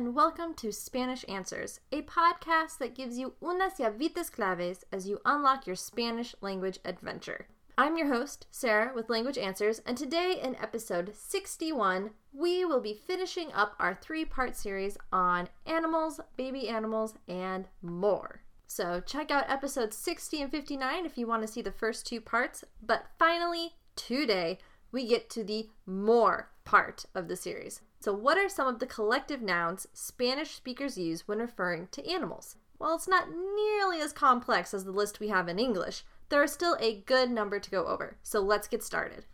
and welcome to Spanish Answers, a podcast that gives you unas llavitas claves as you unlock your Spanish language adventure. I'm your host, Sarah, with Language Answers, and today in episode 61, we will be finishing up our three part series on animals, baby animals, and more. So check out episodes 60 and 59 if you want to see the first two parts. But finally, today, we get to the more part of the series. So, what are some of the collective nouns Spanish speakers use when referring to animals? While it's not nearly as complex as the list we have in English, there are still a good number to go over. So, let's get started.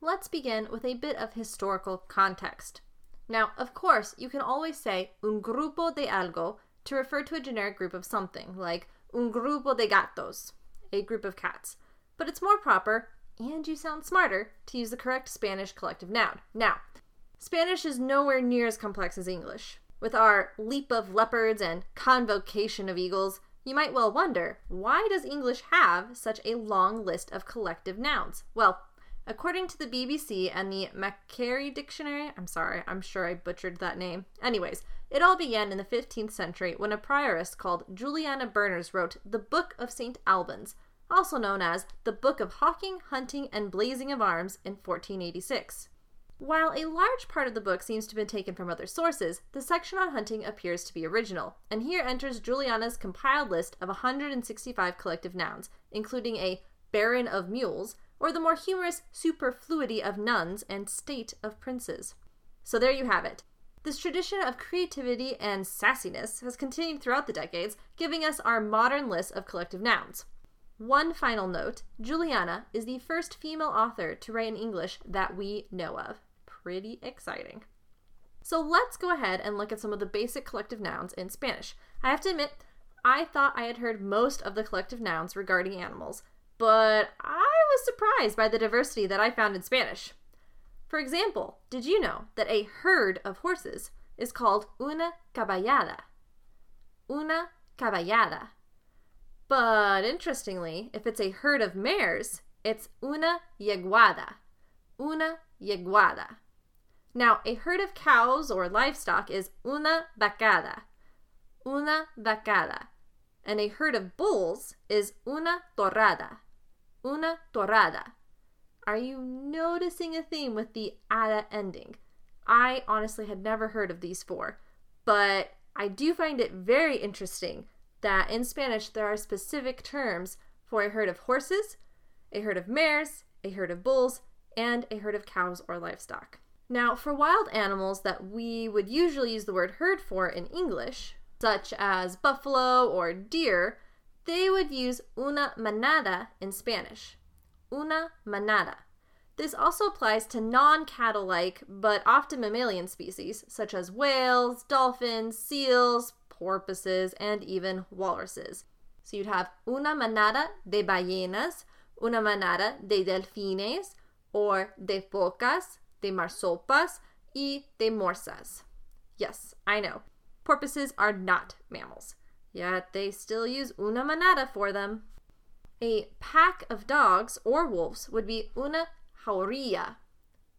Let's begin with a bit of historical context. Now, of course, you can always say un grupo de algo to refer to a generic group of something, like un grupo de gatos, a group of cats. But it's more proper, and you sound smarter, to use the correct Spanish collective noun. Now, Spanish is nowhere near as complex as English. With our leap of leopards and convocation of eagles, you might well wonder why does English have such a long list of collective nouns? Well, According to the BBC and the Macquarie Dictionary, I'm sorry, I'm sure I butchered that name. Anyways, it all began in the 15th century when a prioress called Juliana Berners wrote the Book of St. Albans, also known as the Book of Hawking, Hunting, and Blazing of Arms in 1486. While a large part of the book seems to have been taken from other sources, the section on hunting appears to be original, and here enters Juliana's compiled list of 165 collective nouns, including a baron of mules, or the more humorous superfluity of nuns and state of princes. So there you have it. This tradition of creativity and sassiness has continued throughout the decades, giving us our modern list of collective nouns. One final note Juliana is the first female author to write in English that we know of. Pretty exciting. So let's go ahead and look at some of the basic collective nouns in Spanish. I have to admit, I thought I had heard most of the collective nouns regarding animals, but I was surprised by the diversity that I found in Spanish. For example, did you know that a herd of horses is called una caballada? Una caballada. But interestingly, if it's a herd of mares, it's una yeguada. Una yeguada. Now, a herd of cows or livestock is una vacada. Una vacada. And a herd of bulls is una torrada una torrada. Are you noticing a theme with the ada ending? I honestly had never heard of these four, but I do find it very interesting that in Spanish there are specific terms for a herd of horses, a herd of mares, a herd of bulls, and a herd of cows or livestock. Now, for wild animals that we would usually use the word herd for in English, such as buffalo or deer, they would use una manada in Spanish. Una manada. This also applies to non cattle like, but often mammalian species, such as whales, dolphins, seals, porpoises, and even walruses. So you'd have una manada de ballenas, una manada de delfines, or de focas, de marsopas, y de morsas. Yes, I know. Porpoises are not mammals. Yet they still use una manada for them. A pack of dogs or wolves would be una jauría.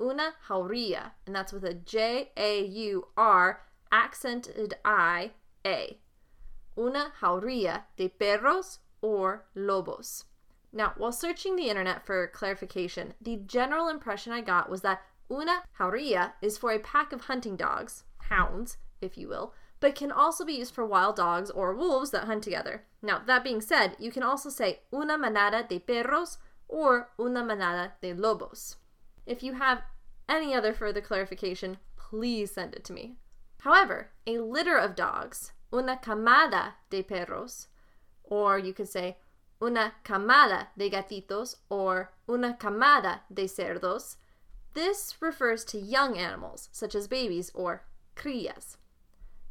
Una jauría, and that's with a J A U R accented I A. Una jauría de perros or lobos. Now, while searching the internet for clarification, the general impression I got was that una jauría is for a pack of hunting dogs, hounds, if you will, but can also be used for wild dogs or wolves that hunt together. Now, that being said, you can also say una manada de perros or una manada de lobos. If you have any other further clarification, please send it to me. However, a litter of dogs, una camada de perros, or you could say una camada de gatitos or una camada de cerdos, this refers to young animals, such as babies or crías.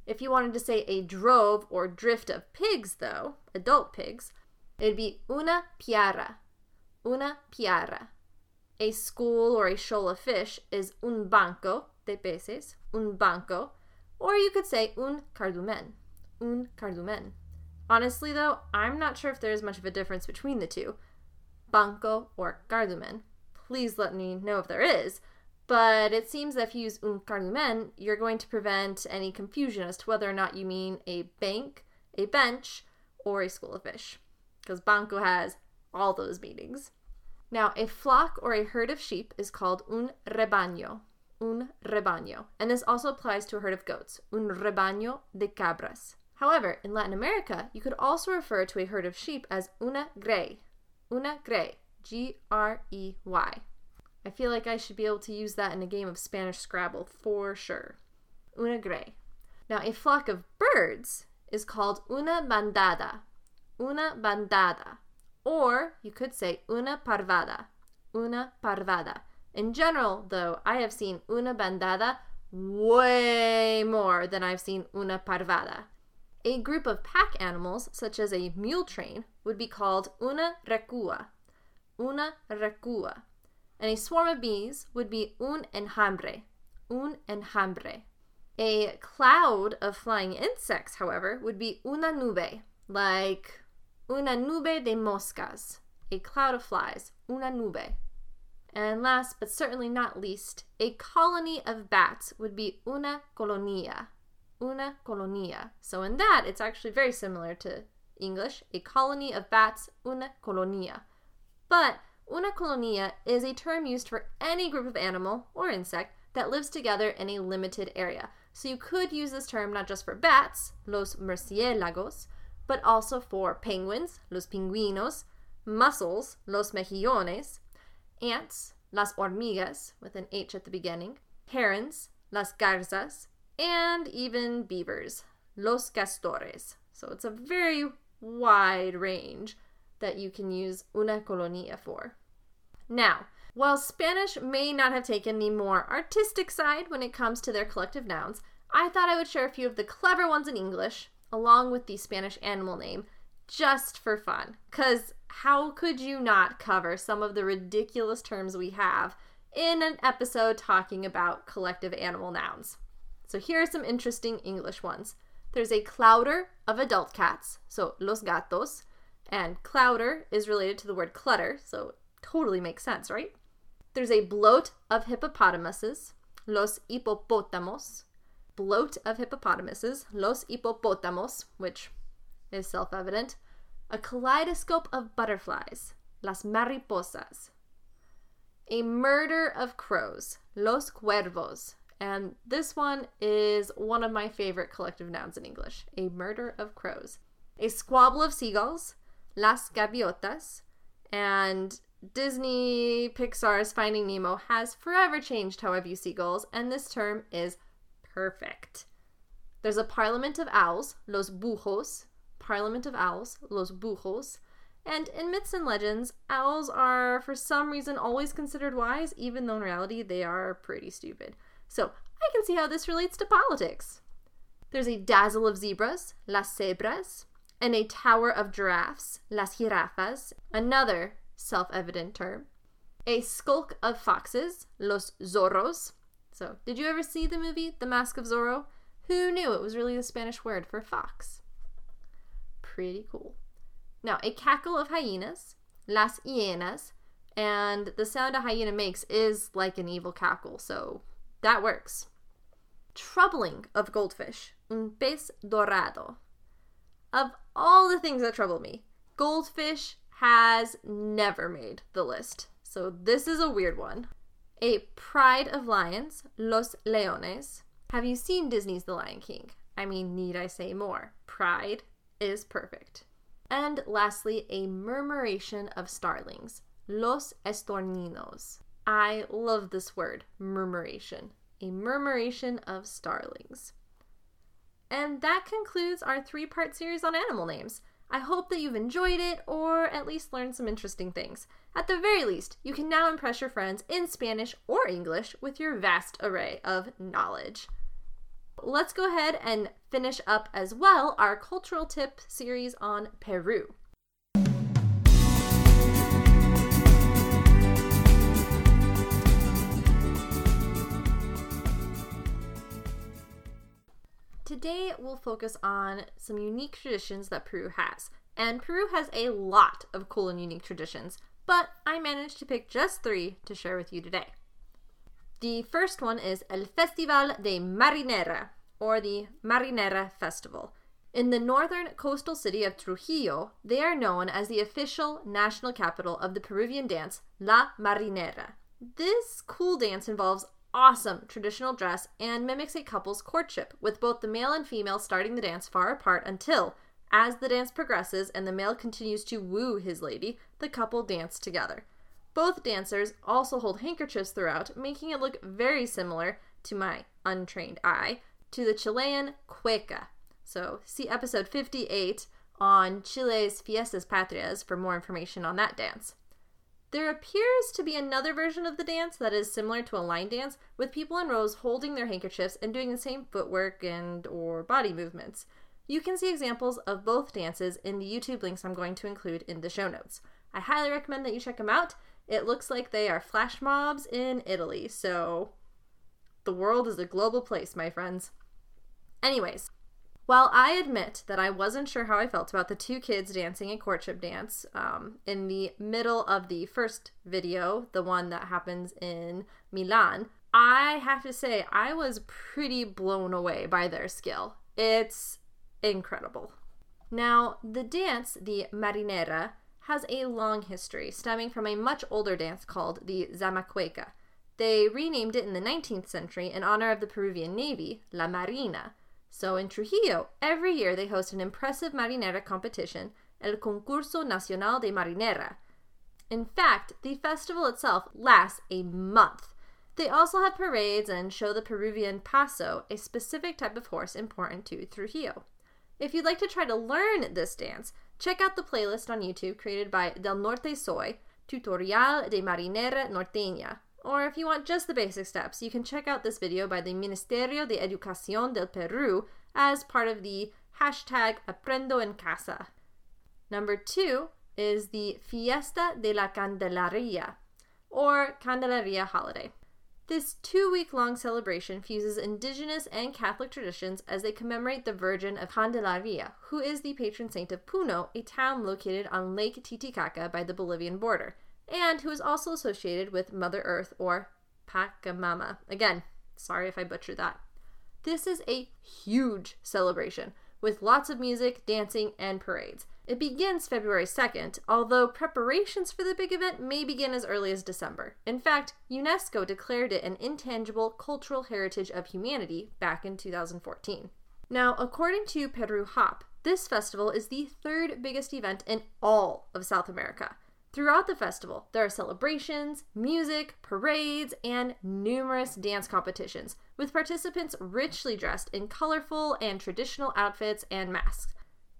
If you wanted to say a drove or drift of pigs, though, adult pigs, it'd be una piara. Una piara. A school or a shoal of fish is un banco de peces, un banco, or you could say un cardumen, un cardumen. Honestly, though, I'm not sure if there is much of a difference between the two banco or cardumen. Please let me know if there is. But it seems that if you use um un cardumen, you're going to prevent any confusion as to whether or not you mean a bank, a bench, or a school of fish. Because banco has all those meanings. Now, a flock or a herd of sheep is called un rebaño. Un rebaño. And this also applies to a herd of goats. Un rebaño de cabras. However, in Latin America, you could also refer to a herd of sheep as una grey. Una grey. G R E Y. I feel like I should be able to use that in a game of Spanish Scrabble for sure. Una grey. Now, a flock of birds is called una bandada. Una bandada. Or you could say una parvada. Una parvada. In general, though, I have seen una bandada way more than I've seen una parvada. A group of pack animals, such as a mule train, would be called una recua. Una recua. And a swarm of bees would be un enjambre. Un enjambre. A cloud of flying insects, however, would be una nube, like una nube de moscas, a cloud of flies, una nube. And last but certainly not least, a colony of bats would be una colonia, una colonia. So in that, it's actually very similar to English, a colony of bats, una colonia. But una colonia is a term used for any group of animal or insect that lives together in a limited area. So you could use this term not just for bats, los murciélagos, but also for penguins, los pingüinos, mussels, los mejillones, ants, las hormigas, with an H at the beginning, herons, las garzas, and even beavers, los castores. So it's a very wide range that you can use una colonia for. Now, while Spanish may not have taken the more artistic side when it comes to their collective nouns, I thought I would share a few of the clever ones in English along with the Spanish animal name just for fun. Because how could you not cover some of the ridiculous terms we have in an episode talking about collective animal nouns? So here are some interesting English ones. There's a clouder of adult cats, so los gatos, and clouder is related to the word clutter, so totally makes sense, right? There's a bloat of hippopotamuses, los hipopótamos, bloat of hippopotamuses, los hipopótamos, which is self evident, a kaleidoscope of butterflies, las mariposas, a murder of crows, los cuervos, and this one is one of my favorite collective nouns in English, a murder of crows, a squabble of seagulls, las gaviotas, and Disney Pixar's Finding Nemo has forever changed how I view seagulls, and this term is perfect. There's a parliament of owls, los búhos, parliament of owls, los búhos. And in myths and legends, owls are for some reason always considered wise, even though in reality they are pretty stupid. So I can see how this relates to politics. There's a dazzle of zebras, las cebras, and a tower of giraffes, las jirafas, another self evident term. A skulk of foxes, los zorros, so, did you ever see the movie The Mask of Zorro? Who knew it was really the Spanish word for fox? Pretty cool. Now, a cackle of hyenas, las hienas, and the sound a hyena makes is like an evil cackle, so that works. Troubling of goldfish, un pez dorado. Of all the things that trouble me, goldfish has never made the list. So this is a weird one. A pride of lions, Los Leones. Have you seen Disney's The Lion King? I mean, need I say more? Pride is perfect. And lastly, a murmuration of starlings, Los Estorninos. I love this word, murmuration. A murmuration of starlings. And that concludes our three part series on animal names. I hope that you've enjoyed it or at least learned some interesting things. At the very least, you can now impress your friends in Spanish or English with your vast array of knowledge. Let's go ahead and finish up as well our cultural tip series on Peru. Today we'll focus on some unique traditions that Peru has. And Peru has a lot of cool and unique traditions, but I managed to pick just three to share with you today. The first one is El Festival de Marinera, or the Marinera Festival. In the northern coastal city of Trujillo, they are known as the official national capital of the Peruvian dance La Marinera. This cool dance involves awesome traditional dress and mimics a couple's courtship, with both the male and female starting the dance far apart until, as the dance progresses and the male continues to woo his lady, the couple dance together. Both dancers also hold handkerchiefs throughout, making it look very similar to my untrained eye to the Chilean cueca. So, see episode 58 on Chile's Fiestas Patrias for more information on that dance. There appears to be another version of the dance that is similar to a line dance with people in rows holding their handkerchiefs and doing the same footwork and or body movements. You can see examples of both dances in the YouTube links I'm going to include in the show notes. I highly recommend that you check them out. It looks like they are flash mobs in Italy, so the world is a global place, my friends. Anyways, while I admit that I wasn't sure how I felt about the two kids dancing a courtship dance um, in the middle of the first video, the one that happens in Milan, I have to say I was pretty blown away by their skill. It's incredible. Now, the dance, the marinera, has a long history, stemming from a much older dance called the Zamacueca. They renamed it in the 19th century in honor of the Peruvian Navy, La Marina. So in Trujillo, every year they host an impressive marinera competition, El Concurso Nacional de Marinera. In fact, the festival itself lasts a month. They also have parades and show the Peruvian paso, a specific type of horse important to Trujillo. If you'd like to try to learn this dance, check out the playlist on YouTube created by Del Norte Soy, Tutorial de Marinera Norteña. Or if you want just the basic steps, you can check out this video by the Ministerio de Educación del Perú as part of the hashtag Aprendo en Casa. Number two is the Fiesta de la Candelaria, or Candelaria holiday. This two week long celebration fuses indigenous and Catholic traditions as they commemorate the Virgin of Candelaria, who is the patron saint of Puno, a town located on Lake Titicaca by the Bolivian border, and who is also associated with Mother Earth or Pachamama. Again, sorry if I butchered that. This is a huge celebration with lots of music, dancing, and parades. It begins February 2nd, although preparations for the big event may begin as early as December. In fact, UNESCO declared it an intangible cultural heritage of humanity back in 2014. Now, according to Peru Hop, this festival is the third biggest event in all of South America. Throughout the festival, there are celebrations, music, parades, and numerous dance competitions, with participants richly dressed in colorful and traditional outfits and masks.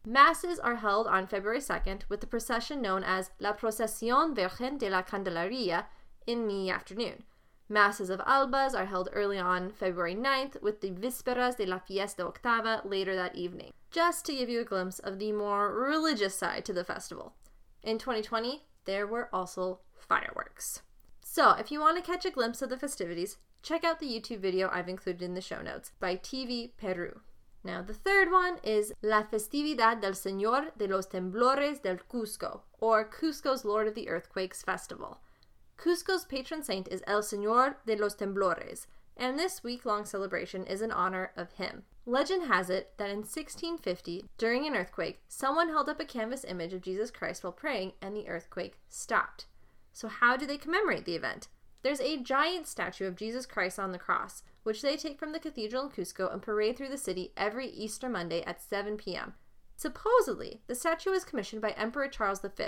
Masses are held on February 2nd with the procession known as La Procesión Virgen de la Candelaria in the afternoon. Masses of albas are held early on February 9th with the Vísperas de la Fiesta Octava later that evening, just to give you a glimpse of the more religious side to the festival. In 2020, there were also fireworks. So, if you want to catch a glimpse of the festivities, check out the YouTube video I've included in the show notes by TV Peru. Now, the third one is La Festividad del Señor de los Temblores del Cusco, or Cusco's Lord of the Earthquakes Festival. Cusco's patron saint is El Señor de los Temblores, and this week long celebration is in honor of him. Legend has it that in 1650, during an earthquake, someone held up a canvas image of Jesus Christ while praying, and the earthquake stopped. So, how do they commemorate the event? There's a giant statue of Jesus Christ on the cross, which they take from the cathedral in Cusco and parade through the city every Easter Monday at 7 p.m. Supposedly, the statue was commissioned by Emperor Charles V,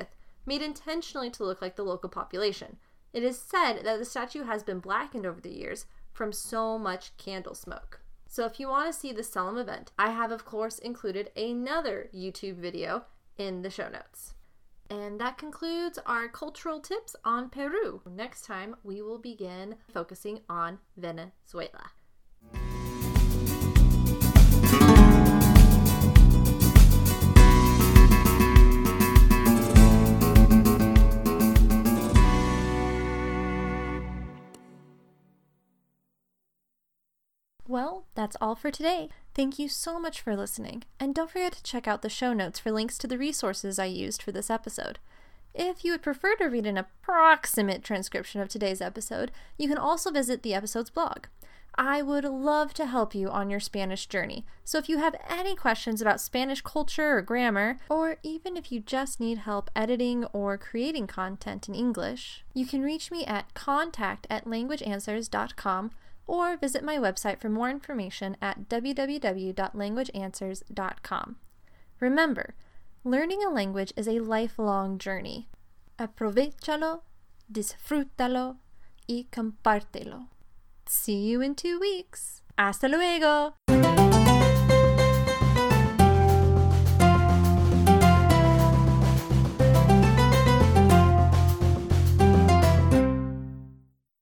made intentionally to look like the local population. It is said that the statue has been blackened over the years from so much candle smoke. So, if you want to see the solemn event, I have, of course, included another YouTube video in the show notes. And that concludes our cultural tips on Peru. Next time, we will begin focusing on Venezuela. Well, that's all for today. Thank you so much for listening, and don't forget to check out the show notes for links to the resources I used for this episode. If you would prefer to read an approximate transcription of today's episode, you can also visit the episode's blog. I would love to help you on your Spanish journey. So if you have any questions about Spanish culture or grammar, or even if you just need help editing or creating content in English, you can reach me at contact at languageanswers.com or visit my website for more information at www.languageanswers.com. Remember, Learning a language is a lifelong journey. Aprovechalo, disfrútalo y compártelo. See you in two weeks. Hasta luego!